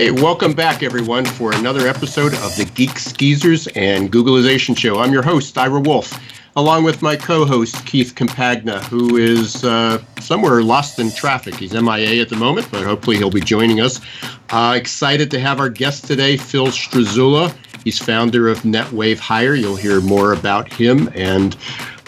Hey, welcome back, everyone, for another episode of the Geeks Geezers and Googleization Show. I'm your host, Ira Wolf, along with my co host, Keith Compagna, who is uh, somewhere lost in traffic. He's MIA at the moment, but hopefully he'll be joining us. Uh, excited to have our guest today, Phil Strazzulla. He's founder of Next Wave Hire. You'll hear more about him and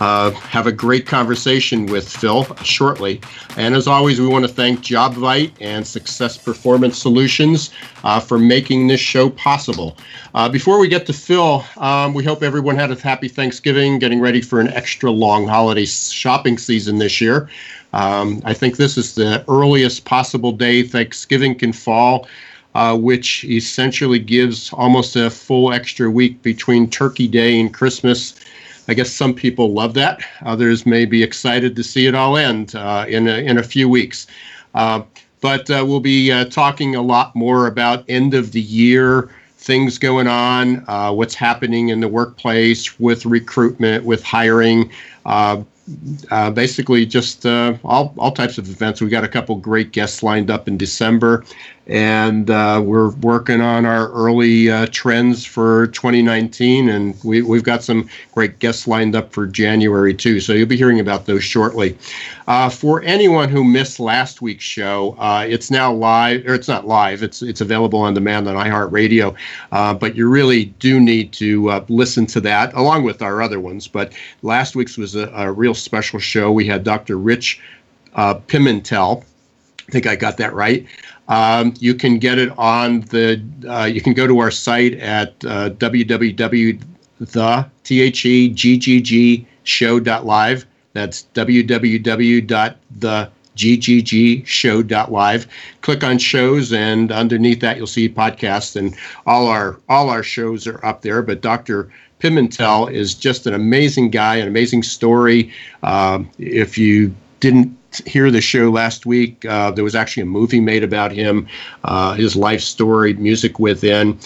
uh, have a great conversation with Phil shortly. And as always, we want to thank JobVite and Success Performance Solutions uh, for making this show possible. Uh, before we get to Phil, um, we hope everyone had a happy Thanksgiving, getting ready for an extra long holiday shopping season this year. Um, I think this is the earliest possible day Thanksgiving can fall. Uh, which essentially gives almost a full extra week between Turkey Day and Christmas I guess some people love that. Others may be excited to see it all end uh, in, a, in a few weeks. Uh, but uh, we'll be uh, talking a lot more about end of the year things going on, uh, what's happening in the workplace with recruitment, with hiring. Uh, basically, just all, all types of events. We got a couple great guests lined up in December, and uh, we're working on our early uh, trends for 2019 and we, we've got some great guests lined up for january too so you'll be hearing about those shortly. Uh, for anyone who missed last week's show uh, it's now live or it's not live it's it's available on demand on iheartradio uh, but you really do need to uh, listen to that along with our other ones. But last week's was a, a real special show. We had dr rich pimentel think I got that right. Um, you can get it on the. Uh, you can go to our site at uh, www.the-theggshow.live. That's www.theggshow.live. Click on shows, and underneath that you'll see podcasts, and all our all our shows are up there. But Dr. Pimentel is just an amazing guy, an amazing story. Um, if you didn't hear the show last week. Uh, there was actually a movie made about him, uh, his life story, music within,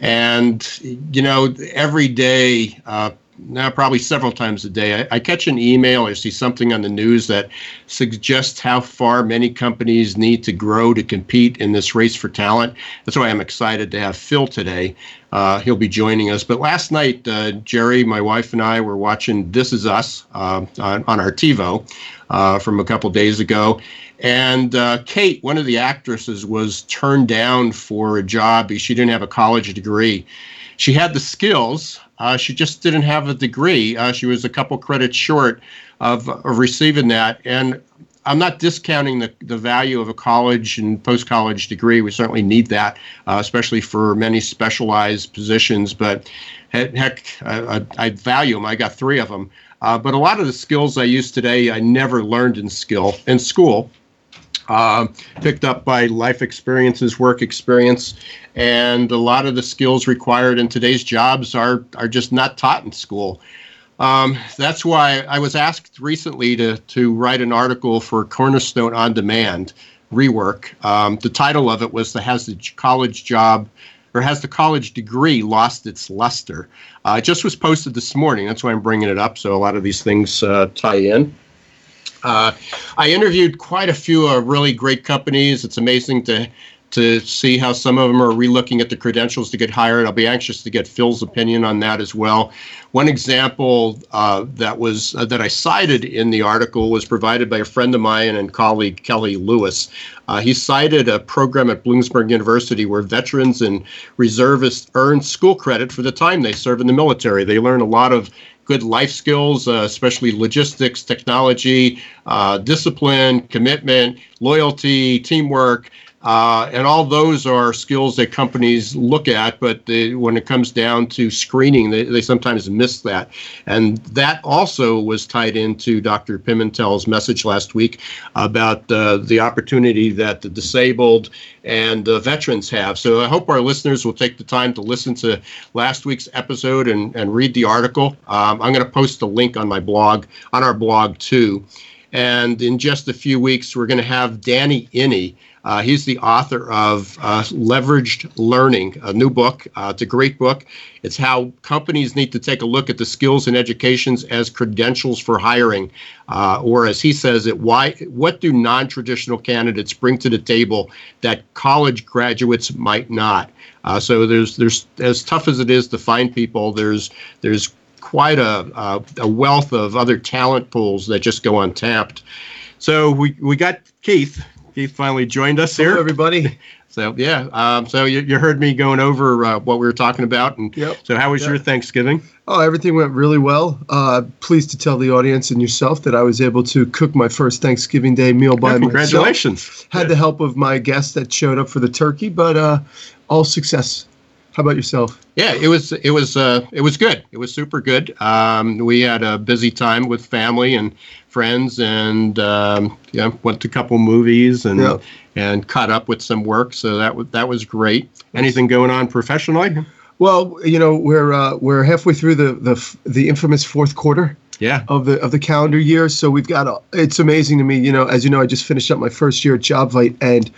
and you know every day. Uh, now, probably several times a day, I, I, catch an email or see something on the news that suggests how far many companies need to grow to compete in this race for talent. That's why I'm excited to have Phil today. Uh, he'll be joining us. But last night, uh, Jerry, my wife, and I were watching This Is Us uh, on, on, our TiVo uh, from a couple days ago. And uh, Kate, one of the actresses, was turned down for a job. She didn't have a college degree. She had the skills. Uh, she just didn't have a degree. She was a couple credits short of, of receiving that. And I'm not discounting the, the value of a college and post college degree. We certainly need that, uh, especially for many specialized positions. But heck, I, I, value them. I got three of them. Uh, but a lot of the skills I use today, I never learned in skill in school. Uh, picked up by life experiences, work experience, and a lot of the skills required in today's jobs are are just not taught in school. Um, that's why I was asked recently to to write an article for Cornerstone on Demand rework. Um, the title of it was the "Has the College Job or has the college degree lost its luster? Uh, it just was posted this morning. That's why I'm bringing it up. So a lot of these things uh, tie in. Uh, I interviewed quite a few uh, really great companies. It's amazing to to see how some of them are relooking at the credentials to get hired. I'll be anxious to get Phil's opinion on that as well. One example uh, that was uh, that I cited in the article was provided by a friend of mine and colleague Kelly Lewis. Uh, he cited a program at Bloomsburg University where veterans and reservists earn school credit for the time they serve in the military. They learn a lot of good life skills, uh, especially logistics, technology, uh, discipline, commitment, loyalty, teamwork Uh, and all those are skills that companies look at, but they, when it comes down to screening, they, they sometimes miss that. And that also was tied into Dr. Pimentel's message last week about uh, the opportunity that the disabled and uh, veterans have. So I hope our listeners will take the time to listen to last week's episode and, and read the article. Um, I'm going to post a link on my blog, on our blog too. And in just a few weeks, we're going to have Danny Iny. Uh, he's the author of uh, Leveraged Learning, a new book. Uh, it's a great book. It's how companies need to take a look at the skills and educations as credentials for hiring, uh, or as he says it, why what do non-traditional candidates bring to the table that college graduates might not? Uh, so there's there's as tough as it is to find people. There's there's quite a, a, a wealth of other talent pools that just go untapped. So we, we got Keith. Keith finally joined us here. Hello, everybody. So yeah, um, so you, you heard me going over uh, what we were talking about, and Yep. so how was Yep. your Thanksgiving? Oh, everything went really well. Uh, pleased to tell the audience and yourself that I was able to cook my first Thanksgiving Day meal by Yeah, myself. congratulations! Had the help of my guest that showed up for the turkey, but uh, all success. How about yourself? Yeah, it was it was uh, it was good. It was super good. Um, we had a busy time with family and friends, and um, yeah, went to a couple movies and Yeah. and caught up with some work. So that was that was great. Anything going on professionally? Well, you know we're uh, we're halfway through the, the the infamous fourth quarter Yeah. of the of the calendar year. So we've got a, it's amazing to me. You know, as you know, I just finished up my first year at JobVite, and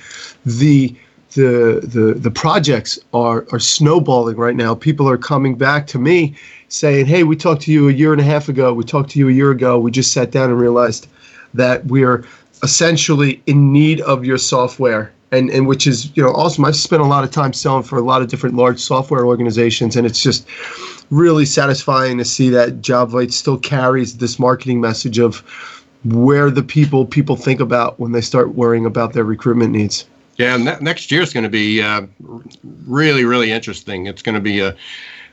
the the the the projects are are snowballing right now. People are coming back to me saying, "Hey, we talked to you a year and a half ago. We talked to you a year ago. We just sat down and realized that we're essentially in need of your software." And, and which is you know awesome. I've spent a lot of time selling for a lot of different large software organizations, and it's just really satisfying to see that JobVite still carries this marketing message of where the people people think about when they start worrying about their recruitment needs. Yeah, ne- next year is going to be uh, really, really interesting. It's going to be a,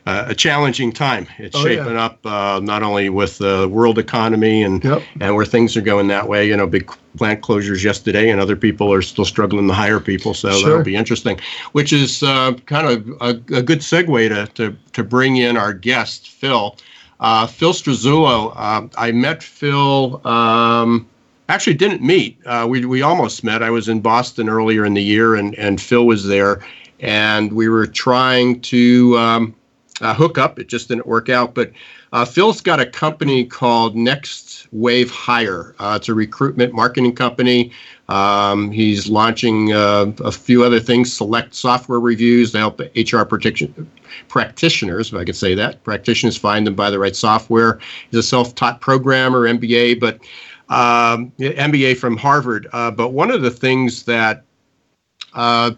a challenging time. It's Oh, yeah. shaping up uh, not only with the world economy and Yep. and where things are going that way. You know, big plant closures yesterday, and other people are still struggling to hire people. So Sure. that'll be interesting. Which is uh, kind of a, a good segue to, to to bring in our guest, Phil. Uh, Phil Strazzulla. Uh, I met Phil. Um, actually didn't meet. Uh, we we almost met. I was in Boston earlier in the year, and and Phil was there, and we were trying to um, uh, hook up. It just didn't work out. But uh, Phil's got a company called Next Wave Hire. Uh, it's a recruitment marketing company. Um, he's launching uh, a few other things, select software reviews to help HR protection, practitioners, if I could say that. Practitioners find them by the right software. He's a self-taught programmer, MBA, but um, MBA from Harvard. Uh, but one of the things that uh,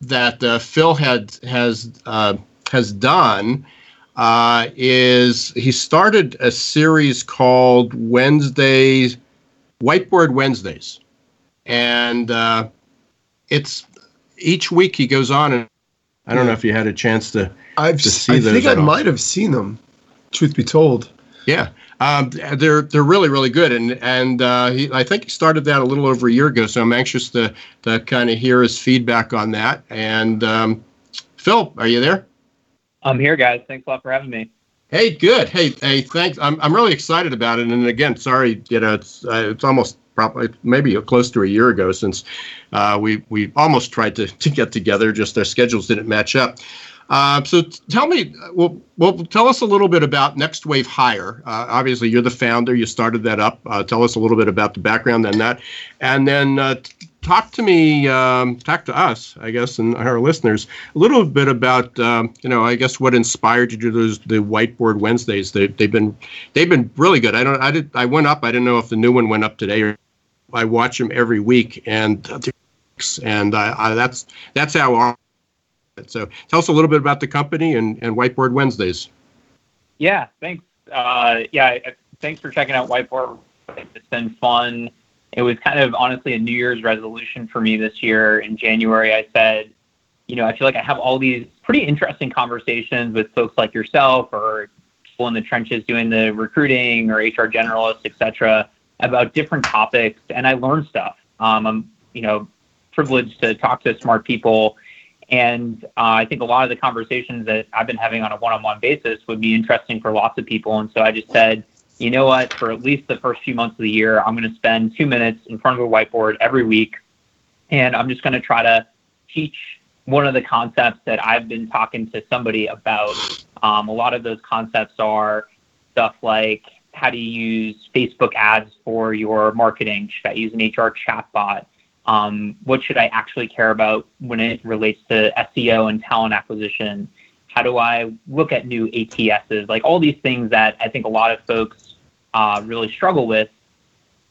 that uh, Phil had has uh, has done uh, is he started a series called Wednesdays Whiteboard Wednesdays, and uh, it's each week he goes on and I don't know if you had a chance to I've To see I those think I all. might have seen them. Truth be told, Yeah, um, they're they're really really good, and and uh, he, I think he started that a little over a year ago. So I'm anxious to to kind of hear his feedback on that. And um, Phil, are you there? I'm here, guys. Thanks a lot for having me. Hey, good. Hey, hey, thanks. I'm I'm really excited about it. And again, sorry, you know, it's uh, it's almost probably maybe close to a year ago since uh, we we almost tried to to get together. Just our schedules didn't match up. Uh, so tell me, well, well, tell us a little bit about Next Wave Hire. Uh, obviously, you're the founder. You started that up. Uh, tell us a little bit about the background on that, and then uh, talk to me, um, talk to us, I guess, and our listeners a little bit about, um, you know, I guess what inspired you to do those the Whiteboard Wednesdays. They, they've been they've been really good. I don't, I did, I went up. I didn't know if the new one went up today or. I watch them every week, and and I, I, that's that's how our so tell us a little bit about the company and, and Whiteboard Wednesdays. Yeah, thanks. Uh, yeah, thanks for checking out Whiteboard. It's been fun. It was kind of honestly a New Year's resolution for me this year. In January, I said, you know, I feel like I have all these pretty interesting conversations with folks like yourself or people in the trenches doing the recruiting or HR generalists, et cetera, about different topics, and I learned stuff. Um, I'm, you know, privileged to talk to smart people. And uh, I think a lot of the conversations that I've been having on a one on one basis would be interesting for lots of people. And so I just said, you know what, for at least the first few months of the year, I'm going to spend two minutes in front of a whiteboard every week. And I'm just going to try to teach one of the concepts that I've been talking to somebody about. Um, a lot of those concepts are stuff like how do you use Facebook ads for your marketing? Should I use an HR chatbot? Um, what should I actually care about when it relates to SEO and talent acquisition? How do I look at new ATSs? Like all these things that I think a lot of folks uh, really struggle with.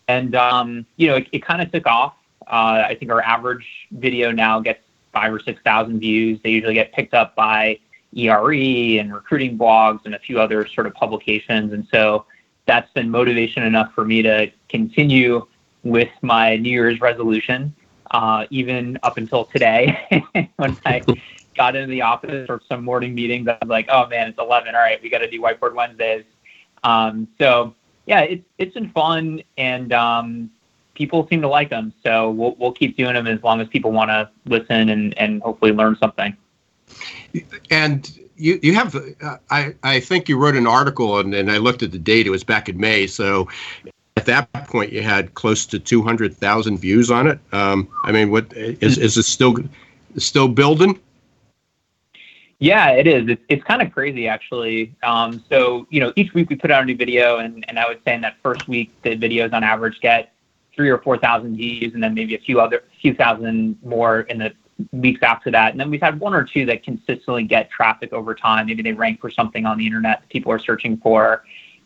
And, um, you know, it, it kind of took off. Uh, I think our average video now gets five or 6,000 views. They usually get picked up by ERE and recruiting blogs and a few other sort of publications. And so that's been motivation enough for me to continue with my New Year's resolution, uh, even up until today when I got into the office for some morning meetings. I was like, oh man, it's 11. All right, we got to do Whiteboard Wednesdays. Um, so yeah, it's it's been fun, and um, people seem to like them. So we'll we'll keep doing them as long as people want to listen and and hopefully learn something. And you you have uh, I I think you wrote an article and, and I looked at the date. It was back in May. So at that point you had close to 200,000 views on it. Um, I mean, what is is it still still building? Yeah, it is. It's, it's kind of crazy actually. Um, so you know, each week we put out a new video, and and I would say in that first week the videos on average get three or four thousand views, and then maybe a few other few thousand more in the weeks after that. And then we've had one or two that consistently get traffic over time. Maybe they rank for something on the internet that people are searching for.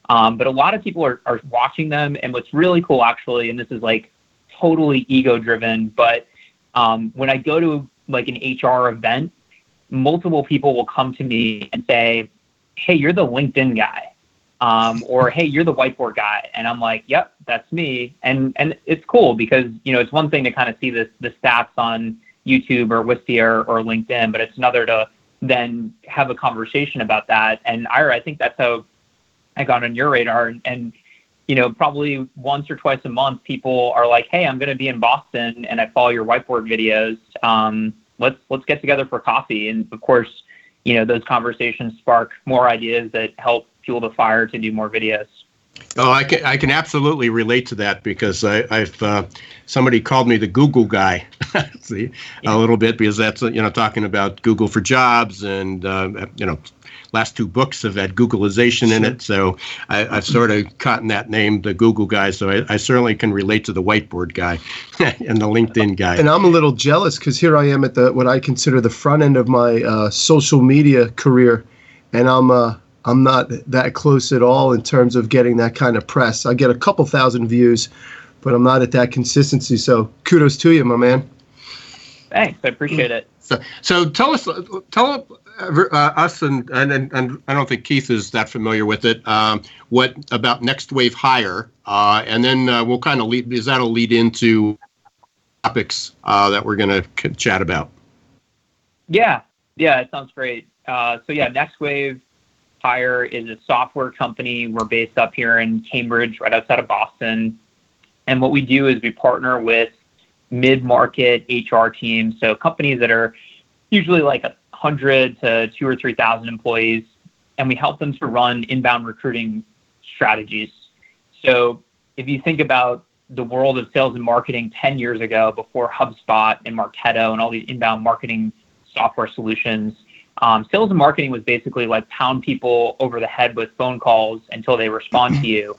Um, but a lot of people are, are watching them. And what's really cool, actually, and this is like totally ego driven, but um, when I go to like an HR event, multiple people will come to me and say, Hey, you're the LinkedIn guy. Um, or hey, you're the whiteboard guy, and I'm like, yep, that's me, and and it's cool because you know it's one thing to kind of see the the stats on YouTube or Wistia or, or LinkedIn, but it's another to then have a conversation about that. And Ira, I think that's how I got on your radar. And, and, you know, probably once or twice a month, people are like, "Hey, I'm going to be in Boston, and I follow your whiteboard videos. Um, let's let's get together for coffee." And of course, you know, those conversations spark more ideas that help fuel the fire to do more videos. Oh, I can I can absolutely relate to that because I, have uh, somebody called me the Google guy, see yeah. a little bit because that's you know talking about Google for Jobs and uh, you know last two books have had Googleization in it, so I, have sort of caught in that name, the Google guy. So I, I certainly can relate to the whiteboard guy and the LinkedIn guy. And I'm a little jealous because here I am at the what I consider the front end of my uh, social media career, and I'm uh, I'm not that close at all in terms of getting that kind of press. I get a couple thousand views, but I'm not at that consistency. So kudos to you, my man. Thanks, I appreciate it. So, so tell us, tell uh, us, and, and and I don't think Keith is that familiar with it. Um, what about Next Wave Hire, uh, and then uh, we'll kind of lead Is that'll lead into topics uh, that we're going to chat about. Yeah, yeah, it sounds great. Uh, so yeah, Next Wave Hire is a software company. We're based up here in Cambridge, right outside of Boston. And what we do is we partner with mid-market HR teams, so companies that are usually like a hundred to two or three thousand employees, and we help them to run inbound recruiting strategies. So if you think about the world of sales and marketing 10 years ago, before HubSpot and Marketo and all these inbound marketing software solutions, um, sales and marketing was basically like pound people over the head with phone calls until they respond to you.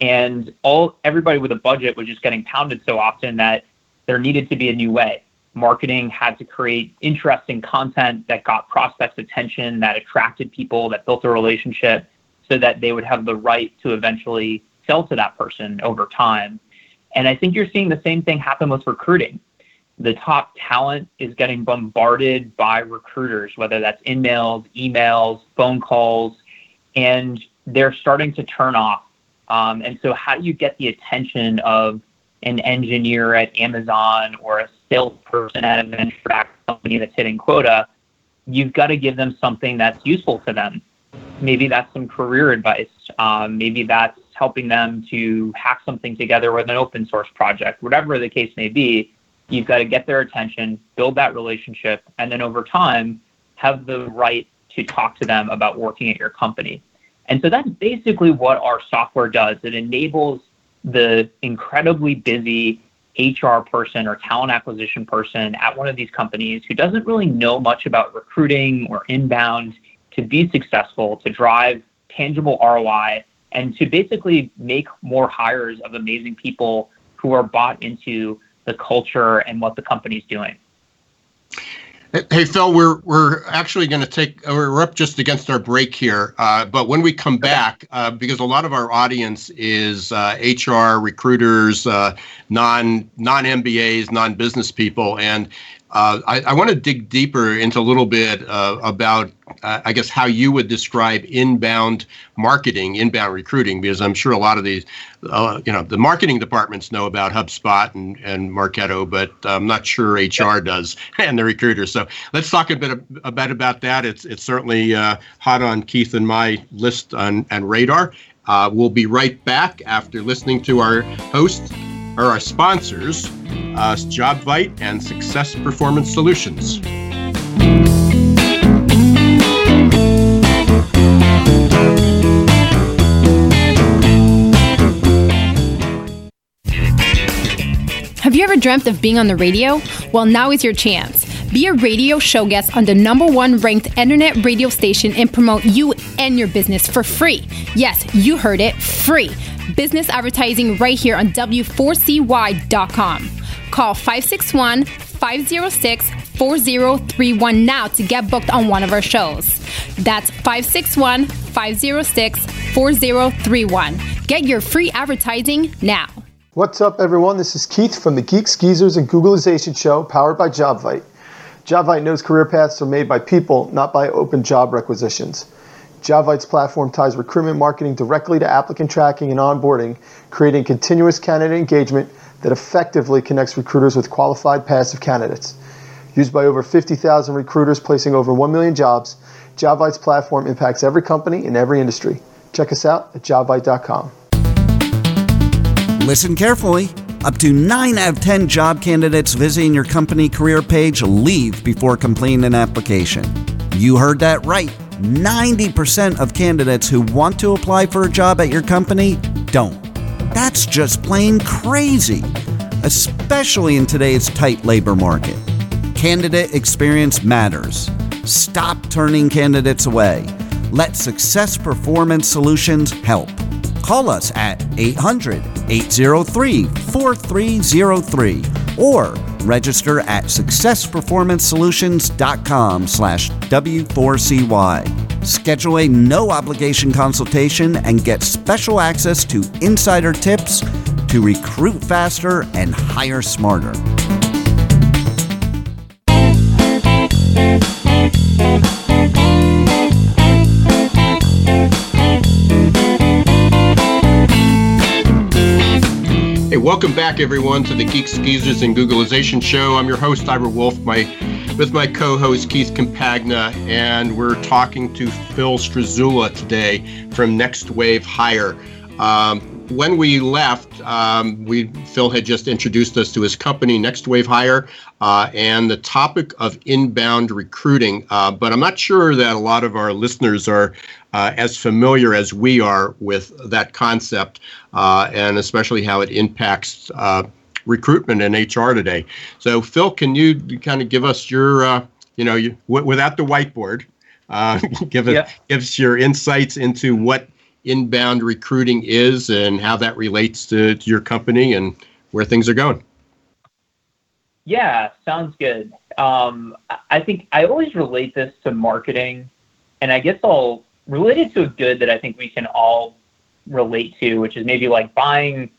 And all everybody with a budget was just getting pounded so often that there needed to be a new way. Marketing had to create interesting content that got prospects' attention, that attracted people, that built a relationship so that they would have the right to eventually sell to that person over time. And I think you're seeing the same thing happen with recruiting the top talent is getting bombarded by recruiters, whether that's emails, emails, phone calls, and they're starting to turn off. Um, and so, how do you get the attention of an engineer at Amazon or a salesperson at a venture company that's hitting quota? You've got to give them something that's useful to them. Maybe that's some career advice. Um, maybe that's helping them to hack something together with an open source project, whatever the case may be You've got to get their attention, build that relationship, and then over time, have the right to talk to them about working at your company. And so that's basically what our software does. It enables the incredibly busy HR person or talent acquisition person at one of these companies who doesn't really know much about recruiting or inbound to be successful, to drive tangible ROI, and to basically make more hires of amazing people who are bought into the culture and what the company's doing. Hey Phil, we're we're actually going to take we're up just against our break here, uh, but when we come back, uh, because a lot of our audience is uh, HR recruiters, uh, non non MBAs, non business people, and uh, I, I want to dig deeper into a little bit uh, about, uh, I guess, how you would describe inbound marketing, inbound recruiting, because I'm sure a lot of these, uh, you know, the marketing departments know about HubSpot and, and Marketo, but I'm not sure HR does and the recruiters. So let's talk a bit, a bit about that. It's it's certainly uh, hot on Keith and my list on, and radar. Uh, we'll be right back after listening to our host are our sponsors, uh, JobVite and Success Performance Solutions. Have you ever dreamt of being on the radio? Well, now is your chance. Be a radio show guest on the number one ranked internet radio station and promote you and your business for free. Yes, you heard it free business advertising right here on W4CY.com. Call 561 506 4031 now to get booked on one of our shows. That's 561 506 4031. Get your free advertising now. What's up, everyone? This is Keith from the Geeks, Geezers, and Googlization Show, powered by JobVite. JobVite knows career paths are made by people, not by open job requisitions. JobVite's platform ties recruitment marketing directly to applicant tracking and onboarding, creating continuous candidate engagement that effectively connects recruiters with qualified passive candidates. Used by over 50,000 recruiters placing over 1 million jobs, JobVite's platform impacts every company in every industry. Check us out at jobvite.com. Listen carefully. Up to 9 out of 10 job candidates visiting your company career page leave before completing an application. You heard that right. 90% of candidates who want to apply for a job at your company don't. That's just plain crazy, especially in today's tight labor market. Candidate experience matters. Stop turning candidates away. Let Success Performance Solutions help. Call us at 800 803 4303 or register at successperformancesolutions.com slash W4CY. Schedule a no obligation consultation and get special access to insider tips to recruit faster and hire smarter. Welcome back everyone to the Geeks, Geezers, and Googleization Show. I'm your host, Ira Wolf, my with my co-host Keith Campagna, and we're talking to Phil Strazzulla today from Next Wave Hire. Um, when we left, um, we Phil had just introduced us to his company, Next Wave Hire, uh, and the topic of inbound recruiting. Uh, but I'm not sure that a lot of our listeners are uh, as familiar as we are with that concept, uh, and especially how it impacts uh, recruitment in HR today. So, Phil, can you kind of give us your, uh, you know, you, w- without the whiteboard, give us yeah. give us your insights into what inbound recruiting is and how that relates to, to your company and where things are going. Yeah, sounds good. Um, I think I always relate this to marketing, and I guess I'll relate it to a good that I think we can all relate to, which is maybe like buying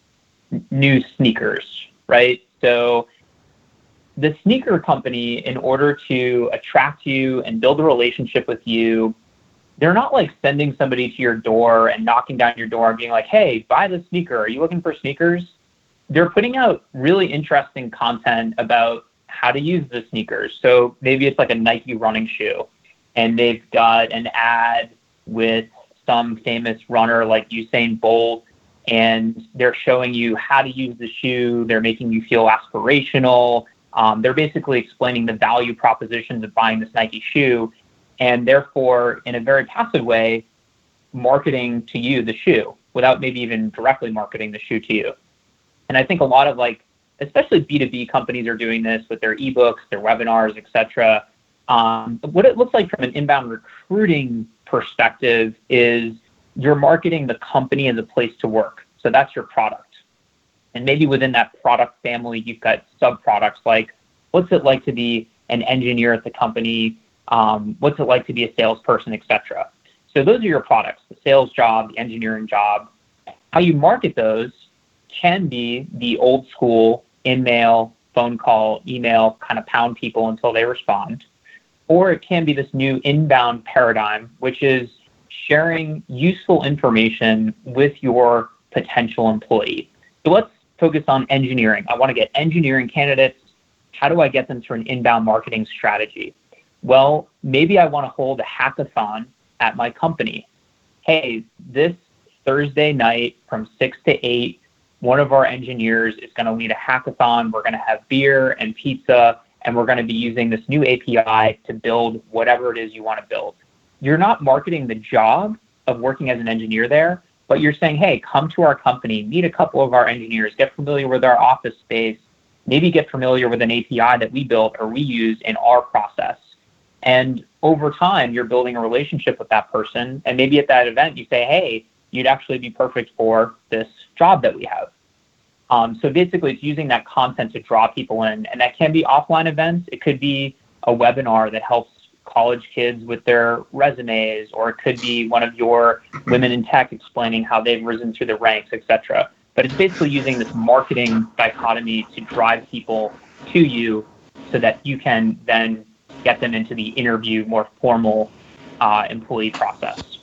new sneakers, right? So the sneaker company, in order to attract you and build a relationship with you, they're not like sending somebody to your door and knocking down your door and being like, hey, buy the sneaker. Are you looking for sneakers? They're putting out really interesting content about how to use the sneakers. So maybe it's like a Nike running shoe, and they've got an ad with some famous runner like Usain Bolt, and they're showing you how to use the shoe. They're making you feel aspirational. Um, they're basically explaining the value propositions of buying this Nike shoe, and therefore, in a very passive way, marketing to you the shoe without maybe even directly marketing the shoe to you. And I think a lot of like, especially B2B companies are doing this with their ebooks, their webinars, etc. Um, what it looks like from an inbound recruiting perspective is you're marketing the company as a place to work. So that's your product. And maybe within that product family, you've got sub products like what's it like to be an engineer at the company? Um, what's it like to be a salesperson, etc. So those are your products, the sales job, the engineering job. How you market those can be the old school in-mail, phone call, email, kind of pound people until they respond. Or it can be this new inbound paradigm, which is sharing useful information with your potential employee. So let's focus on engineering. I want to get engineering candidates. How do I get them through an inbound marketing strategy? Well, maybe I want to hold a hackathon at my company. Hey, this Thursday night from 6 to 8, one of our engineers is going to lead a hackathon. We're going to have beer and pizza, and we're going to be using this new API to build whatever it is you want to build. You're not marketing the job of working as an engineer there, but you're saying, hey, come to our company, meet a couple of our engineers, get familiar with our office space, maybe get familiar with an API that we built or we use in our process. And over time, you're building a relationship with that person. And maybe at that event, you say, hey, you'd actually be perfect for this job that we have. Um, so basically, it's using that content to draw people in. And that can be offline events. It could be a webinar that helps college kids with their resumes, or it could be one of your women in tech explaining how they've risen through the ranks, etc. But it's basically using this marketing dichotomy to drive people to you so that you can then get them into the interview, more formal uh, employee process.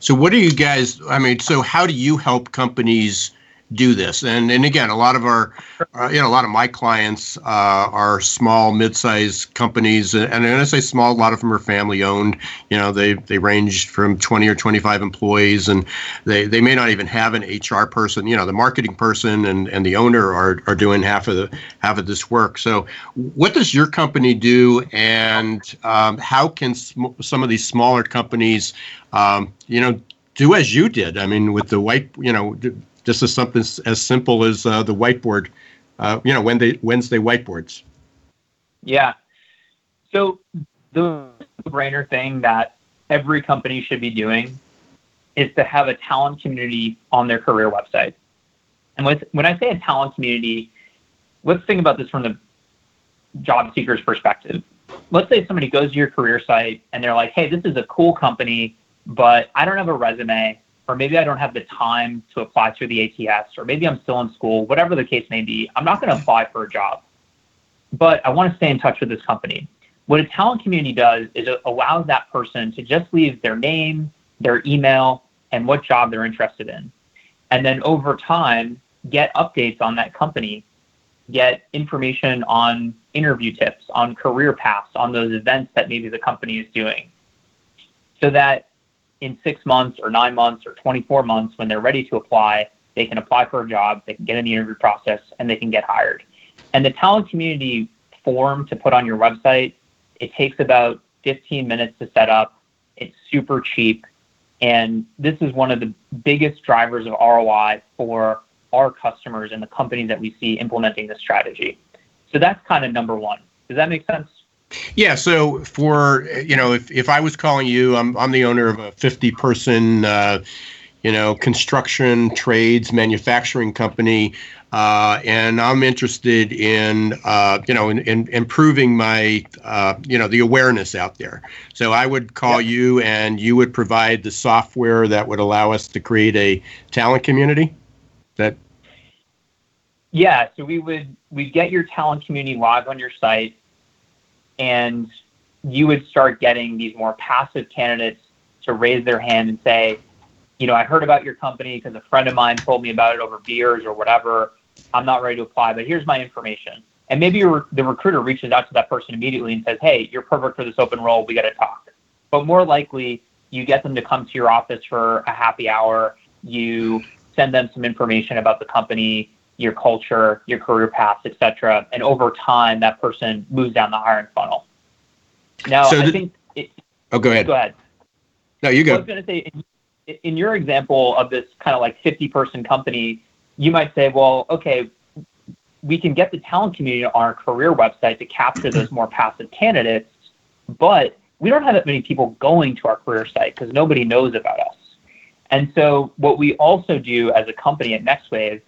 So, what do you guys? I mean, so how do you help companies do this. And and again, a lot of our, uh, you know, a lot of my clients uh, are small, mid-sized companies, and, when I say small, a lot of them are family-owned. You know, they they range from 20 or 25 employees, and they they may not even have an HR person. You know, the marketing person and and the owner are are doing half of the half of this work. So, what does your company do, and um, how can sm- some of these smaller companies, um, you know, do as you did. I mean, with the white, you know, just as something as simple as uh, the whiteboard, uh, you know, Wednesday, Wednesday whiteboards. Yeah. So the brainer thing that every company should be doing is to have a talent community on their career website. And with, when I say a talent community, let's think about this from the job seeker's perspective. Let's say somebody goes to your career site and they're like, hey, this is a cool company, but I don't have a resume or maybe I don't have the time to apply through the ATS, or maybe I'm still in school, whatever the case may be, I'm not going to apply for a job. But I want to stay in touch with this company. What a talent community does is it allows that person to just leave their name, their email, and what job they're interested in. And then over time, get updates on that company, get information on interview tips, on career paths, on those events that maybe the company is doing. So that in six months or nine months or 24 months when they're ready to apply, they can apply for a job, they can get in the interview process, and they can get hired. And the talent community form to put on your website, it takes about 15 minutes to set up. It's super cheap. And this is one of the biggest drivers of ROI for our customers and the companies that we see implementing this strategy. So that's kind of number one. Does that make sense? Yeah. So for you know, if, if I was calling you, I'm I'm the owner of a 50 person, uh, you know, construction trades manufacturing company, uh, and I'm interested in uh, you know in, in improving my uh, you know the awareness out there. So I would call yep. you, and you would provide the software that would allow us to create a talent community. That. Yeah. So we would we get your talent community live on your site and you would start getting these more passive candidates to raise their hand and say, you know, I heard about your company because a friend of mine told me about it over beers or whatever. I'm not ready to apply, but here's my information. And maybe the recruiter reaches out to that person immediately and says, hey, you're perfect for this open role. We got to talk. But more likely, you get them to come to your office for a happy hour. You send them some information about the company. Your culture, your career paths, etc. And over time, that person moves down the hiring funnel. Now, so I think. It, oh, go ahead. Go ahead. No, you go. I was going to say, in, in your example of this kind of like 50 person company, you might say, well, okay, we can get the talent community on our career website to capture those more passive candidates, but we don't have that many people going to our career site because nobody knows about us. And so, what we also do as a company at NextWave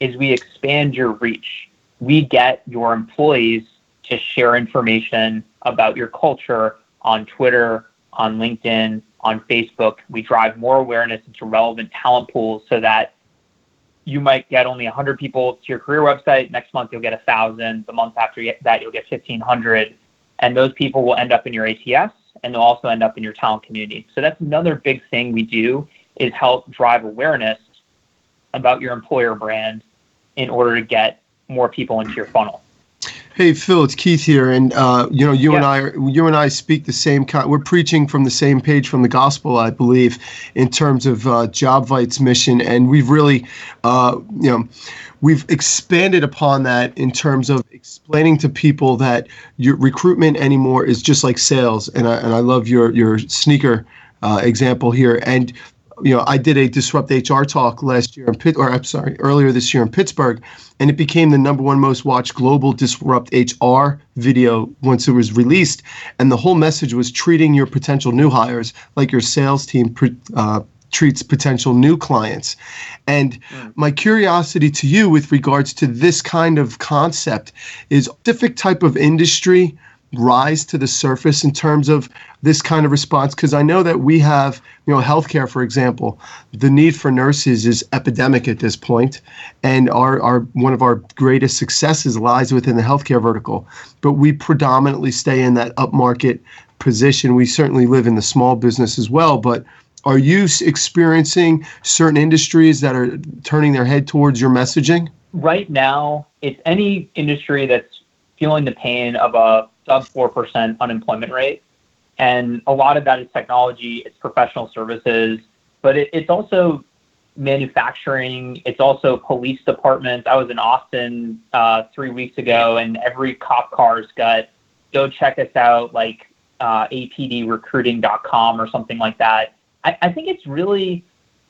is we expand your reach. We get your employees to share information about your culture on Twitter, on LinkedIn, on Facebook. We drive more awareness into relevant talent pools so that you might get only 100 people to your career website. Next month, you'll get 1,000. The month after that, you'll get 1,500. And those people will end up in your ATS and they'll also end up in your talent community. So that's another big thing we do is help drive awareness about your employer brand in order to get more people into your funnel. Hey Phil, it's Keith here, and uh, you know you yeah. and I, are, you and I speak the same kind. We're preaching from the same page from the gospel, I believe, in terms of uh, JobVite's mission, and we've really, uh, you know, we've expanded upon that in terms of explaining to people that your recruitment anymore is just like sales, and I and I love your your sneaker uh, example here, and you know, I did a disrupt HR talk last year in Pitt, or I'm sorry, earlier this year in Pittsburgh, and it became the number one most watched global disrupt HR video once it was released. And the whole message was treating your potential new hires like your sales team uh, treats potential new clients. And mm. my curiosity to you with regards to this kind of concept is specific type of industry rise to the surface in terms of this kind of response? Because I know that we have, you know, healthcare, for example, the need for nurses is epidemic at this point, and our, our one of our greatest successes lies within the healthcare vertical. But we predominantly stay in that upmarket position. We certainly live in the small business as well, but are you experiencing certain industries that are turning their head towards your messaging? Right now, it's any industry that's feeling the pain of a sub 4% unemployment rate. And a lot of that is technology, it's professional services, but it, it's also manufacturing, it's also police departments. I was in Austin uh, three weeks ago, and every cop car's got go check us out, like uh, apdrecruiting.com or something like that. I, I think it's really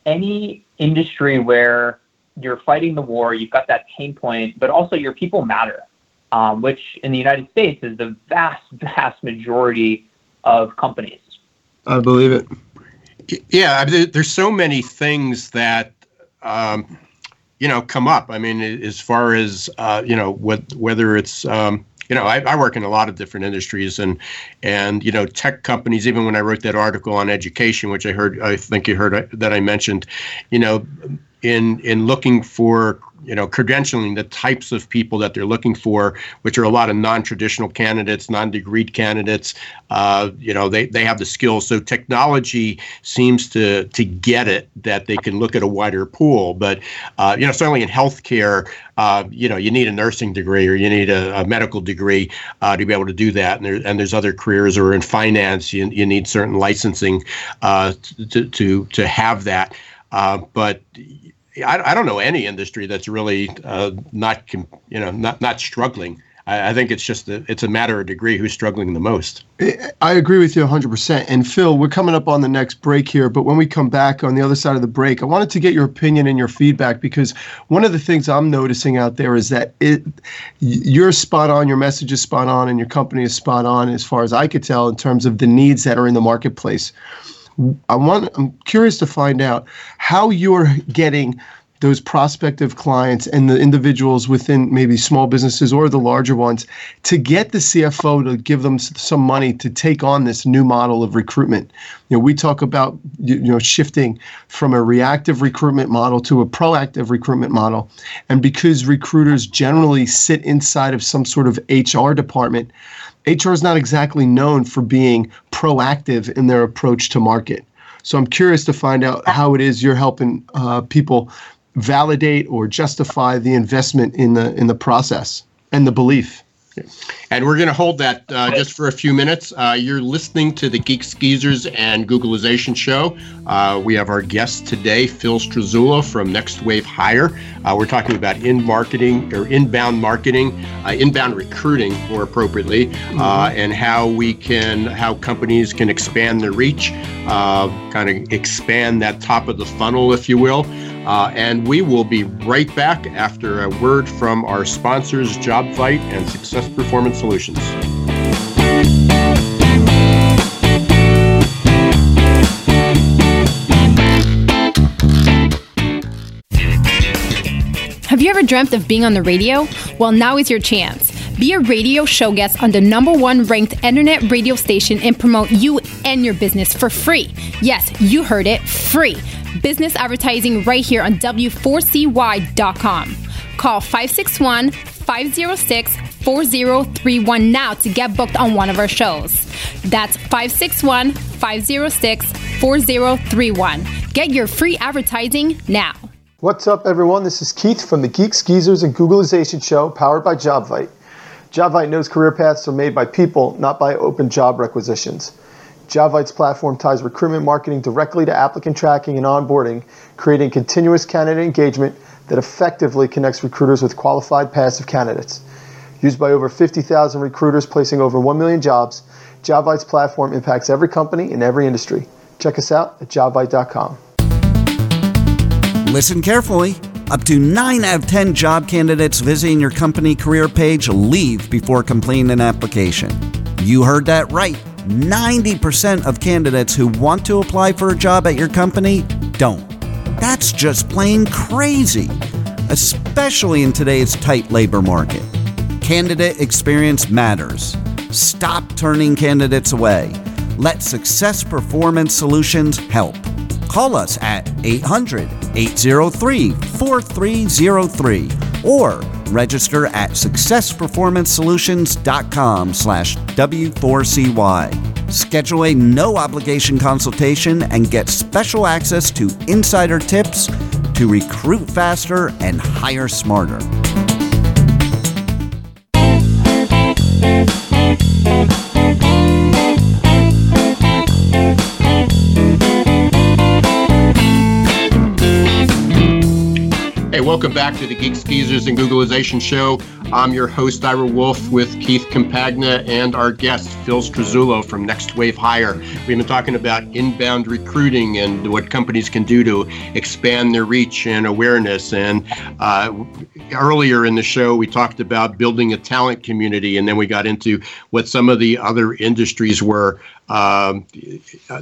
any industry where you're fighting the war, you've got that pain point, but also your people matter um, which in the United States is the vast, vast majority of companies. I believe it. Yeah, there's so many things that um, you know come up. I mean, as far as uh, you know, what, whether it's um, you know, I, I, work in a lot of different industries, and and you know, tech companies. Even when I wrote that article on education, which I heard, I think you heard uh, that I mentioned, you know, in in looking for you know credentialing the types of people that they're looking for which are a lot of non-traditional candidates non-degreed candidates. Uh, you know they, they have the skills. So technology seems to to get it that they can look at a wider pool. But uh, you know certainly in healthcare uh, you know you need a nursing degree or you need a, a medical degree uh, to be able to do that. And, there, and there's other careers or in finance you, you need certain licensing uh, to, to to have that. Uh, but I, I, don't know any industry that's really uh, not you know not not struggling. I, I think it's just a, it's a matter of degree who's struggling the most. I agree with you 100%. And Phil, we're coming up on the next break here, but when we come back on the other side of the break, I wanted to get your opinion and your feedback because one of the things I'm noticing out there is that it you're spot on, your message is spot on, and your company is spot on as far as I could tell in terms of the needs that are in the marketplace. I want I'm curious to find out how you're getting those prospective clients and the individuals within maybe small businesses or the larger ones to get the CFO to give them some money to take on this new model of recruitment. You know, we talk about you know shifting from a reactive recruitment model to a proactive recruitment model. And because recruiters generally sit inside of some sort of HR department, HR is not exactly known for being proactive in their approach to market. So I'm curious to find out how it is you're helping uh, people validate or justify the investment in the in the process and the belief. And we're going to hold that uh, just for a few minutes. Uh, you're listening to the Geeks Geezers and Googleization show. Uh, we have our guest today, Phil Strazzulla from Next Wave Hire. Uh, we're talking about in marketing or inbound marketing, uh, inbound recruiting more appropriately, uh, and how we can, how companies can expand their reach, kind of expand that top of the funnel, if you will. Uh, and we will be right back after a word from our sponsors, JobVite and Success Performance Solutions. Have you ever dreamt of being on the radio? Well, now is your chance. Be a radio show guest on the number one ranked internet radio station and promote you and your business for free. Yes, you heard it free business advertising right here on W4CY.com. Call 561 506 4031 now to get booked on one of our shows. That's 561 506 4031. Get your free advertising now. What's up, everyone? This is Keith from the Geeks, Geezers, and Googlization Show, powered by JobVite. JobVite knows career paths are made by people, not by open job requisitions. JobVite's platform ties recruitment marketing directly to applicant tracking and onboarding, creating continuous candidate engagement that effectively connects recruiters with qualified passive candidates. Used by over 50,000 recruiters placing over 1 million jobs, JobVite's platform impacts every company in every industry. Check us out at jobvite.com. Listen carefully. Up to 9 out of 10 job candidates visiting your company career page leave before completing an application. You heard that right. 90% of candidates who want to apply for a job at your company don't. That's just plain crazy, especially in today's tight labor market. Candidate experience matters. Stop turning candidates away. Let Success Performance Solutions help. Call us at 800 803 4303 or register at successperformancesolutions.com slash W4CY. Schedule a no obligation consultation and get special access to insider tips to recruit faster and hire smarter. Welcome back to the Geeks Geezers and Googlization Show. I'm your host, Ira Wolfe, with Keith Campagna and our guest, Phil Strazzulla from Next Wave Hire. We've been talking about inbound recruiting and what companies can do to expand their reach and awareness. And uh, earlier in the show, we talked about building a talent community, and then we got into what some of the other industries were um,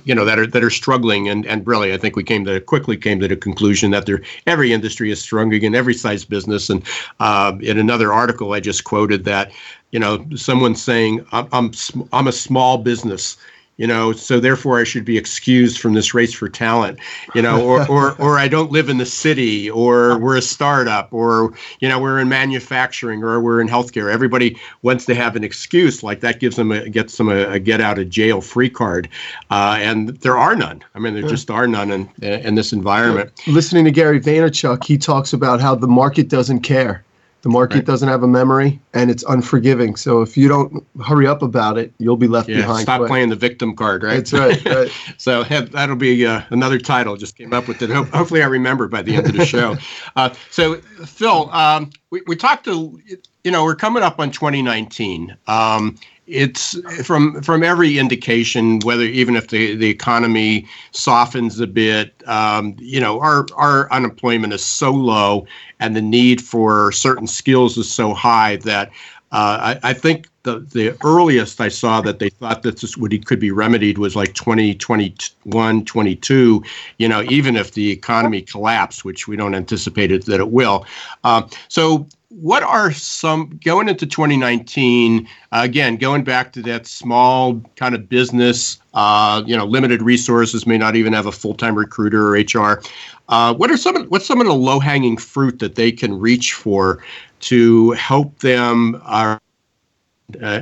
you know that are that are struggling and and really I think we came to quickly came to the conclusion that there every industry is struggling in every size business. And uh, in another article I just quoted that you know someone saying I'm I'm, I'm a small business you know so therefore i should be excused from this race for talent you know or or or i don't live in the city or we're a startup or you know we're in manufacturing or we're in healthcare. Everybody wants to have an excuse like that gives them a gets them a, a get out of jail free card uh, and there are none. I mean there just are none in in this environment. Listening to gary vaynerchuk he talks about how the market doesn't care the market right. doesn't have a memory and it's unforgiving. So if you don't hurry up about it, you'll be left yeah, behind. Stop quick. playing the victim card, right? That's right. right. so that'll be uh, another title. Just came up with it. Hopefully, I remember by the end of the show. Uh, so, Phil, um, we, we talked to, you know, we're coming up on 2019. Um, it's from from every indication, whether even if the, the economy softens a bit, um, you know, our our unemployment is so low, and the need for certain skills is so high that uh, I, I, think the the earliest I saw that they thought that this would could be remedied was like 2021, 22. You know, even if the economy collapsed, which we don't anticipate it, that it will. Uh, so what are some going into 2019 uh, again going back to that small kind of business uh, you know limited resources may not even have a full-time recruiter or hr uh, what are some of, what's some of the low-hanging fruit that they can reach for to help them uh,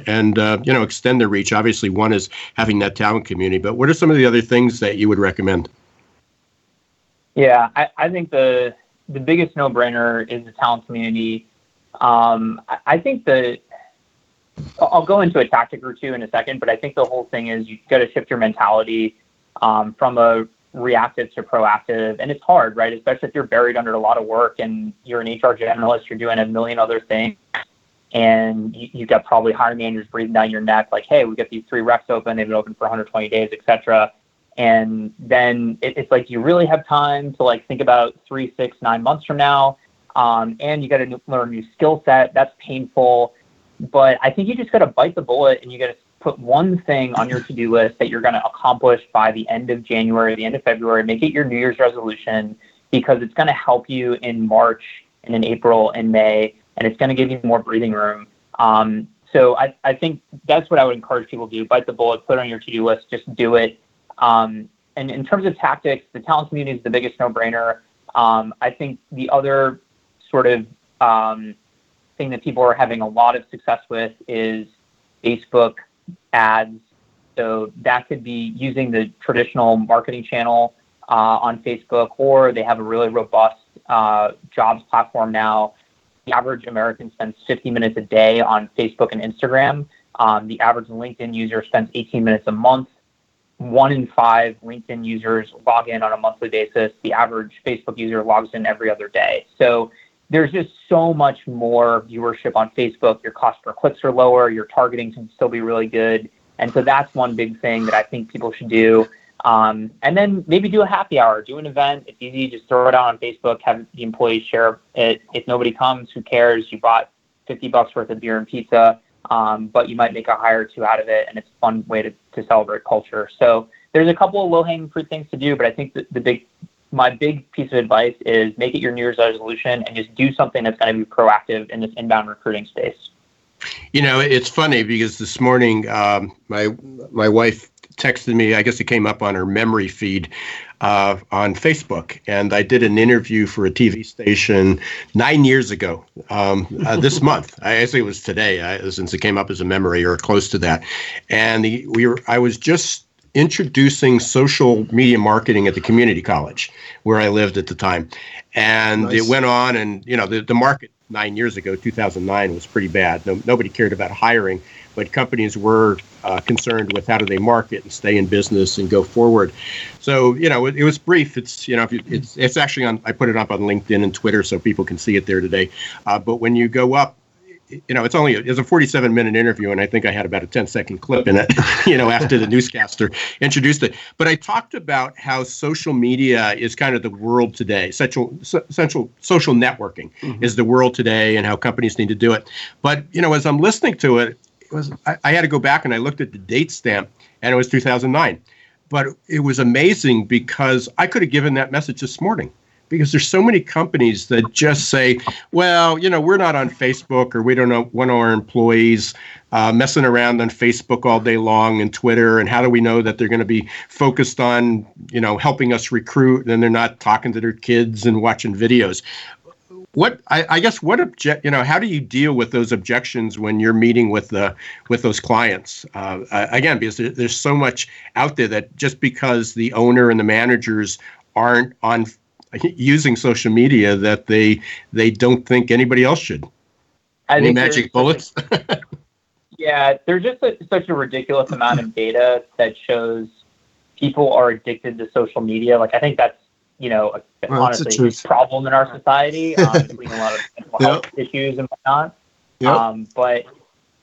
and uh, you know extend their reach? Obviously one is having that talent community but what are some of the other things that you would recommend? Yeah i, I think the the biggest no-brainer is the talent community um, I think that I'll go into a tactic or two in a second, but I think the whole thing is you got to shift your mentality um, from a reactive to proactive. And it's hard, right? Especially if you're buried under a lot of work and you're an HR generalist, you're doing a million other things. And you, you've got probably hiring managers breathing down your neck, like, hey, we got these three recs open, they've been open for 120 days, etc. And then it, it's like, you really have time to like think about three, six, nine months from now? Um, and you got to learn a new skill set. That's painful. But I think you just got to bite the bullet and you got to put one thing on your to-do list that you're going to accomplish by the end of January, the end of February. Make it your New Year's resolution because it's going to help you in March and in April and May, and it's going to give you more breathing room. Um, so I, I think that's what I would encourage people to do. Bite the bullet, put it on your to-do list, just do it. Um, and in terms of tactics, the talent community is the biggest no-brainer. Um, I think the other sort of um, thing that people are having a lot of success with is Facebook ads. So that could be using the traditional marketing channel uh, on Facebook, or they have a really robust uh, jobs platform now. The average American spends 50 minutes a day on Facebook and Instagram. Um, the average LinkedIn user spends 18 minutes a month. One in five LinkedIn users log in on a monthly basis. The average Facebook user logs in every other day. So there's just so much more viewership on Facebook. Your cost per clicks are lower. Your targeting can still be really good. And so that's one big thing that I think people should do. Um, and then maybe do a happy hour, do an event. It's easy. Just throw it out on Facebook, have the employees share it. If nobody comes, who cares? You bought 50 bucks worth of beer and pizza, um, but you might make a hire or two out of it. And it's a fun way to, to celebrate culture. So there's a couple of low hanging fruit things to do, but I think the big my big piece of advice is make it your New Year's resolution and just do something that's going to be proactive in this inbound recruiting space. You know, it's funny because this morning um, my my wife texted me. I guess it came up on her memory feed uh, on Facebook, and I did an interview for a TV station nine years ago. Um, uh, this month, I actually it was today, uh, since it came up as a memory or close to that. And the, we were. I was just introducing social media marketing at the community college where I lived at the time. And nice. it went on, and you know, the, the market nine years ago, 2009, was pretty bad. No, nobody cared about hiring, but companies were uh, concerned with how do they market and stay in business and go forward. So you know, it, it was brief. It's you know, it's it's actually on. I put it up on LinkedIn and Twitter so people can see it there today. Uh, but when you go up you know, it's only it's a 47 minute interview, and I think I had about a 10 second clip in it, you know, after the newscaster introduced it. But I talked about how social media is kind of the world today. Social, social, social networking mm-hmm. is the world today, and how companies need to do it. But you know, as I'm listening to it, it was I, I had to go back and I looked at the date stamp, and it was 2009. But it was amazing because I could have given that message this morning because there's so many companies that just say, well, you know, we're not on Facebook or we don't know, want our employees uh, messing around on Facebook all day long and Twitter. And how do we know that they're going to be focused on, you know, helping us recruit and they're not talking to their kids and watching videos? What I, I guess what object you know how do you deal with those objections when you're meeting with the with those clients uh, again because there, there's so much out there that just because the owner and the managers aren't on using social media that they they don't think anybody else should. I Any magic bullets? yeah, there's just a, such a ridiculous amount of data that shows people are addicted to social media. Like I think that's you know a, well, honestly a problem in our society, um, a lot of mental health yep. issues and whatnot. Yep. Um, but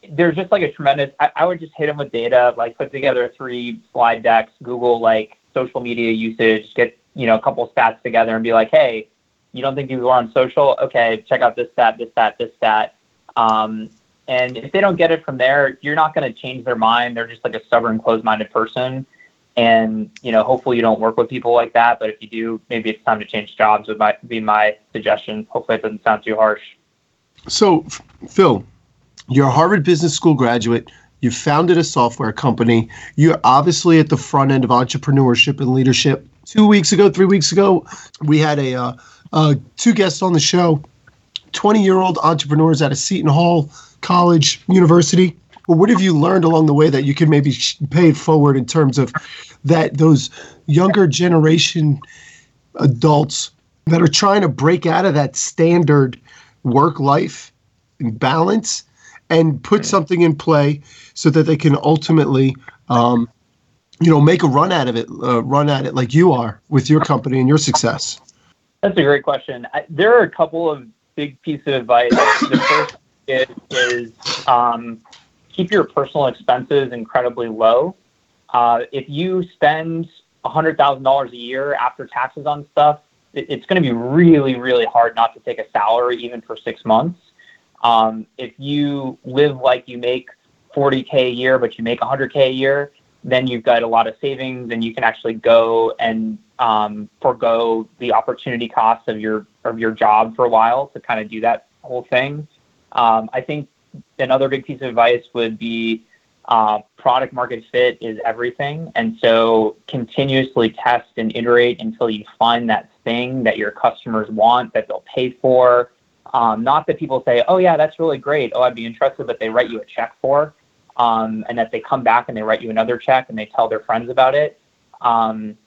there's just like a tremendous. I, I would just hit them with data, like put together three slide decks, Google like social media usage, get you know, a couple stats together and be like, hey, you don't think people are on social? Okay, check out this stat, this stat, this stat. Um, and if they don't get it from there, you're not going to change their mind. They're just like a stubborn, closed-minded person. And you know, hopefully you don't work with people like that. But if you do, maybe it's time to change jobs. Would my, be my suggestion. Hopefully it doesn't sound too harsh. So, Phil, you're a Harvard Business School graduate. You founded a software company. You're obviously at the front end of entrepreneurship and leadership two weeks ago, three weeks ago, we had a uh, uh, two guests on the show, 20 year old entrepreneurs at a Seton Hall College, University. Well, what have you learned along the way that you can maybe pay it forward in terms of that those younger generation adults that are trying to break out of that standard work life balance and put something in play so that they can ultimately um, you know make a run out of it uh, run at it like you are with your company and your success? That's a great question. I, there are a couple of big pieces of advice. The first is, is um, keep your personal expenses incredibly low. Uh, if you spend $100000 a year after taxes on stuff it, it's going to be really really hard not to take a salary even for six months. Um, if you live like you make 40k a year, but you make 100k a year, then you've got a lot of savings, and you can actually go and um, forego the opportunity costs of your of your job for a while to kind of do that whole thing. Um, I think another big piece of advice would be uh, product market fit is everything, and so continuously test and iterate until you find that thing that your customers want that they'll pay for. Um, not that people say, "Oh yeah, that's really great. Oh, I'd be interested," but they write you a check for um, and that they come back and they write you another check and they tell their friends about it. Um,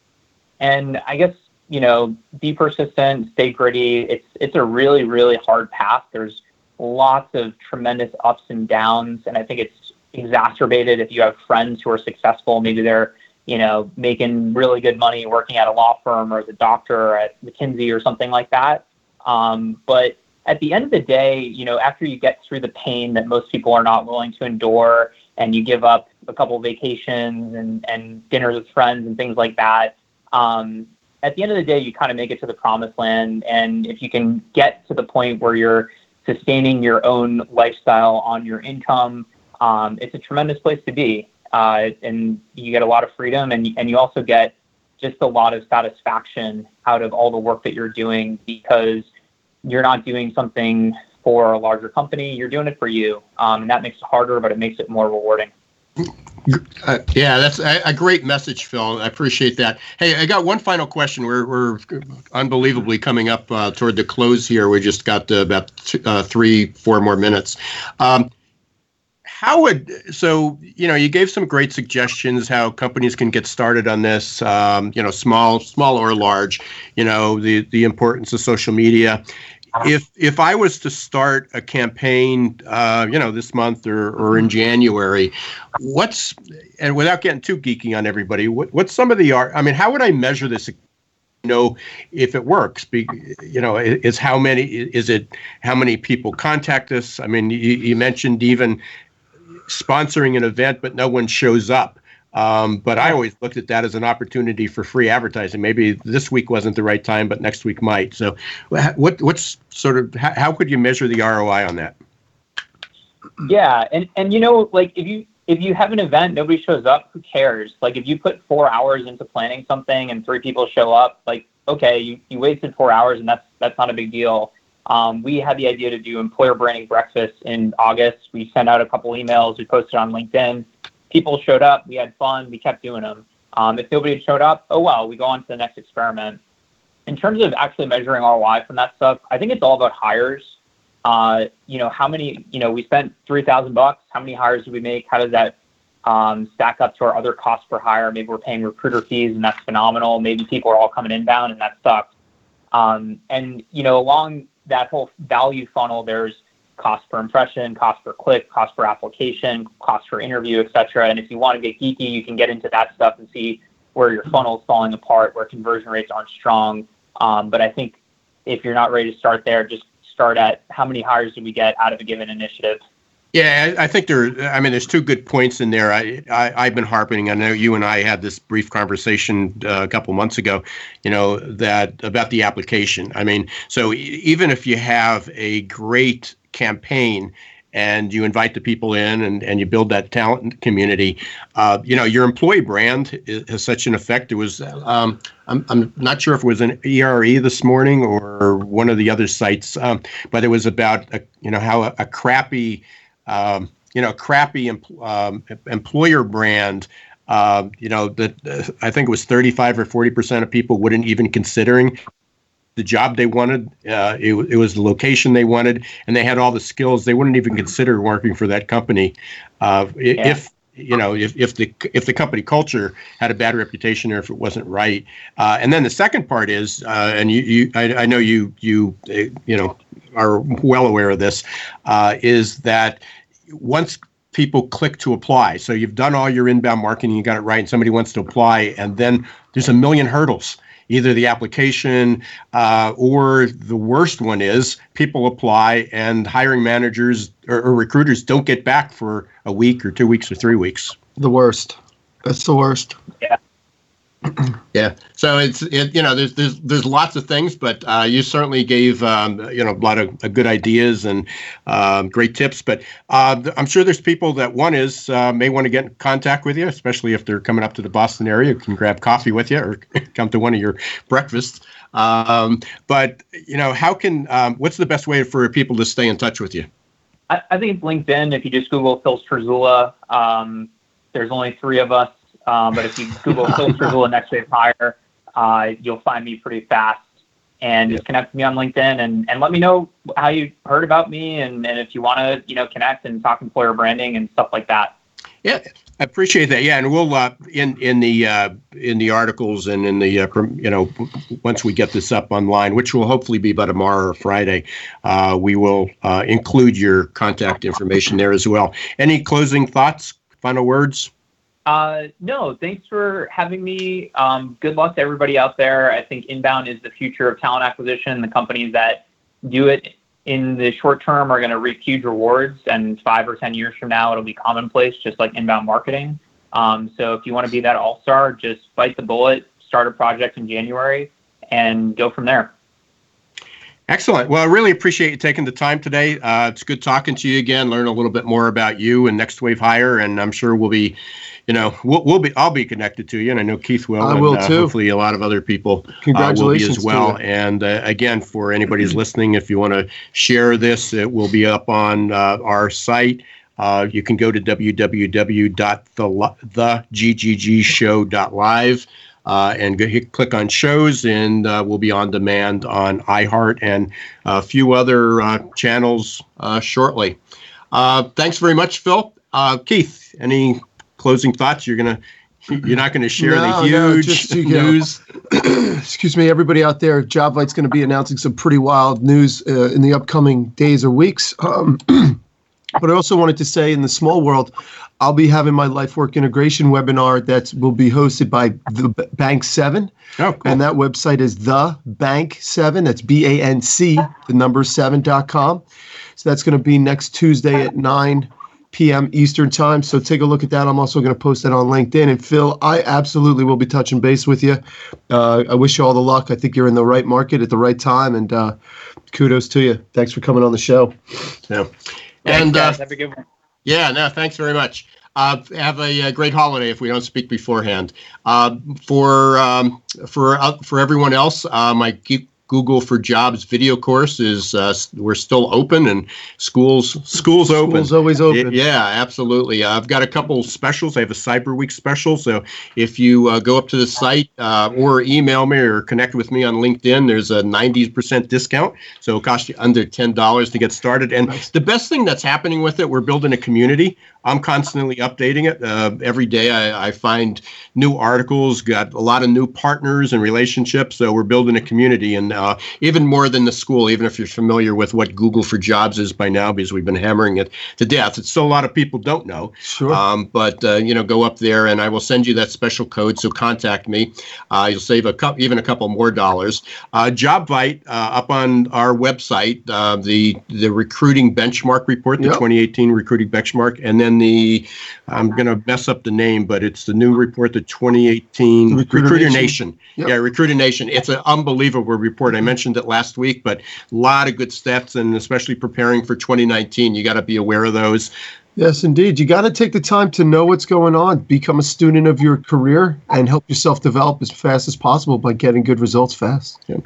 and I guess you know, be persistent, stay gritty. It's it's a really really hard path. There's lots of tremendous ups and downs, and I think it's exacerbated if you have friends who are successful. Maybe they're you know making really good money working at a law firm or as a doctor or at McKinsey or something like that. Um, but at the end of the day, you know, after you get through the pain that most people are not willing to endure, and you give up a couple of vacations and, and dinners with friends and things like that, um, at the end of the day, you kind of make it to the promised land. And if you can get to the point where you're sustaining your own lifestyle on your income, um, it's a tremendous place to be. Uh, and you get a lot of freedom, and, and you also get just a lot of satisfaction out of all the work that you're doing because you're not doing something for a larger company. You're doing it for you, um, and that makes it harder, but it makes it more rewarding. Uh, yeah, that's a, a, great message, Phil. I appreciate that. Hey, I got one final question. We're, we're unbelievably coming up uh, toward the close here. We just got uh, about uh, three, four more minutes. Um, how would so you know you gave some great suggestions how companies can get started on this um, you know small small or large you know the the importance of social media if if I was to start a campaign, uh, you know, this month or, or in January, what's and without getting too geeky on everybody, what, what's some of the art? I mean, how would I measure this? Know if it works. Be, you know, is how many is it? How many people contact us? I mean, you, you mentioned even sponsoring an event, but no one shows up. Um, but I always looked at that as an opportunity for free advertising. Maybe this week wasn't the right time, but next week might. So, what what's sort of how, how could you measure the ROI on that? Yeah, and and you know, like if you if you have an event, nobody shows up, who cares? Like if you put four hours into planning something and three people show up, like okay, you, you wasted four hours and that's that's not a big deal. Um, we had the idea to do employer branding breakfast in August. We sent out a couple emails. We posted on LinkedIn people showed up, we had fun, we kept doing them. Um, if nobody showed up, oh well, we go on to the next experiment. In terms of actually measuring ROI from that stuff, I think it's all about hires. Uh, you know, how many, you know, we spent 3000 bucks. How many hires did we make? How does that um, stack up to our other costs per hire? Maybe we're paying recruiter fees and that's phenomenal. Maybe people are all coming inbound and that sucks. Um, and, you know, along that whole value funnel, there's cost per impression, cost per click, cost per application, cost per interview, etc. And if you want to get geeky, you can get into that stuff and see where your funnel is falling apart, where conversion rates aren't strong. Um, but I think if you're not ready to start there, just start at how many hires do we get out of a given initiative. Yeah, I think there. I mean, there's two good points in there. I, I have been harping. I know you and I had this brief conversation uh, a couple months ago. You know that about the application. I mean, so even if you have a great campaign and you invite the people in and, and you build that talent community. Uh, you know, your employee brand is, has such an effect. It was, um, I'm, I'm not sure if it was an ERE this morning or one of the other sites, um, but it was about, a, you know, how a, a crappy, um, you know, crappy um, employer brand uh, you know that uh, I think it was 35 or 40 percent of people wouldn't even considering the job they wanted. Uh, it, it, was the location they wanted, and they had all the skills. They wouldn't even consider working for that company uh, yeah. if you know if, if the if the company culture had a bad reputation or if it wasn't right. Uh, and then the second part is, uh, and you, you I, I, know you you uh, you know are well aware of this, uh, is that once people click to apply, so you've done all your inbound marketing, you got it right, and somebody wants to apply, and then there's a million hurdles. Either the application uh, or the worst one is people apply and hiring managers or, or recruiters don't get back for a week or two weeks or three weeks. The worst. That's the worst. Yeah. Yeah. So it's it, you know there's there's there's lots of things, but uh, you certainly gave um, you know a lot of uh, good ideas and um, great tips. But uh, I'm sure there's people that one is uh, may want to get in contact with you, especially if they're coming up to the Boston area, can grab coffee with you or come to one of your breakfasts. Um, but you know, how can um, what's the best way for people to stay in touch with you? I, I think it's LinkedIn. If you just Google Phil Strazzulla, um, there's only three of us um, but if you Google Phil Frizzle and Next Wave Hire, uh, you'll find me pretty fast. And just connect with me on LinkedIn and, and let me know how you heard about me and, and if you want to, you know, connect and talk employer branding and stuff like that. Yeah, I appreciate that. Yeah, and we'll uh, in in the uh, in the articles and in the uh, you know once we get this up online, which will hopefully be by tomorrow or Friday, uh, we will uh, include your contact information there as well. Any closing thoughts? Final words? Uh, no, thanks for having me. Um, good luck to everybody out there. I think inbound is the future of talent acquisition. The companies that do it in the short term are going to reap huge rewards, and five or 10 years from now, it'll be commonplace, just like inbound marketing. Um, so if you want to be that all star, just bite the bullet, start a project in January, and go from there. Excellent. Well, I really appreciate you taking the time today. Uh, it's good talking to you again, learn a little bit more about you and Next Wave Hire, and I'm sure we'll be you know, we'll, we'll, be, I'll be connected to you, and I know Keith will. I and, will uh, too. Hopefully, a lot of other people Congratulations uh, will be as well. And uh, again, for anybody who's listening, if you want to share this, it will be up on uh, our site. Uh, you can go to www.thegggshow.live. Uh, and go, hit, click on shows, and uh, we'll be on demand on iHeart and a few other uh, channels shortly. thanks very much, Phil. Keith, any closing thoughts? You're gonna you're not going to share no, the huge no, just, news. excuse me, everybody out there. JobVite's going to be announcing some pretty wild news uh, in the upcoming days or weeks. Um, but I also wanted to say, in the small world, I'll be having my life work integration webinar that will be hosted by the Banc Seven. Oh, cool. And that website is the Banc Seven. That's B A N C, the number seven dot com. So that's going to be next Tuesday at nine p.m. Eastern time. So take a look at that. I'm also going to post that on LinkedIn. And Phil, I absolutely will be touching base with you. Uh, I wish you all the luck. I think you're in the right market at the right time, and uh, kudos to you. Thanks for coming on the show. Yeah, and uh, have a good one. Yeah, no, thanks very much. Uh, have a, a, great holiday if we don't speak beforehand. Uh, for um, for uh, for everyone else, uh, my Google for Jobs video course is uh, we're still open and schools schools open. Schools always open. Yeah, absolutely. I've got a couple specials. I have a Cyber Week special. So if you uh, go up to the site uh, or email me or connect with me on LinkedIn, there's a 90% discount. So it costs you under $10 to get started. And nice. the best thing that's happening with it, we're building a community. I'm constantly updating it. Uh, every day I, I, find new articles, got a lot of new partners and relationships. So we're building a community. And uh, even more than the school, even if you're familiar with what Google for Jobs is by now, because we've been hammering it to death, it's still a lot of people don't know. Sure. Um, but, uh, you know, go up there and I will send you that special code. So contact me. Uh, you'll save a couple, even a couple more dollars. Uh, JobVite uh, up on our website, the, the recruiting benchmark report, the yep. 2018 recruiting benchmark. And then the I'm going to mess up the name, but it's the new report, the 2018 Recruiter, Recruiter Nation. Nation. Yep. Yeah, Recruiter Nation. It's an unbelievable report. I mentioned it last week, but a lot of good stats, and especially preparing for 2019, you got to be aware of those. Yes, indeed. You got to take the time to know what's going on, become a student of your career, and help yourself develop as fast as possible by getting good results fast. Yeah.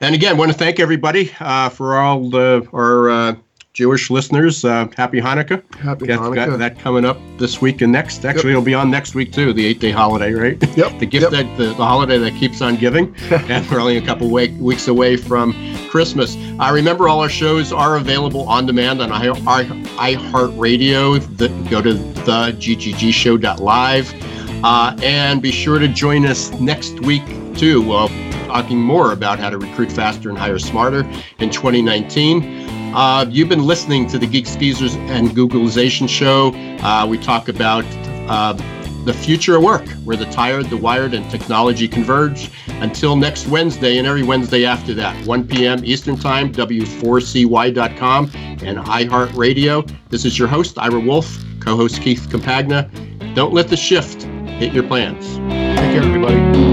And again, want to thank everybody uh, for all the, our uh, Jewish listeners, uh, happy Hanukkah. Happy got, Hanukkah. Got that coming up this week and next. Actually, yep. it'll be on next week too, the eight day holiday, right? Yep. the gift yep. that the, the, holiday that keeps on giving. and we're only a couple week, weeks away from Christmas. Uh, remember, all our shows are available on demand on iHeartRadio. The, go to the gggshow.live. Uh, and be sure to join us next week too. We'll talking more about how to recruit faster and hire smarter in 2019. Uh, you've been listening to the Geeks Geezers and Googlization show. Uh, we talk about uh, the future of work, where the tired, the wired, and technology converge. Until next Wednesday and every Wednesday after that, 1 p.m. Eastern Time, W4CY.com and iHeartRadio. This is your host, Ira Wolfe, co host Keith Campagna. Don't let the shift hit your plans. Take care, everybody.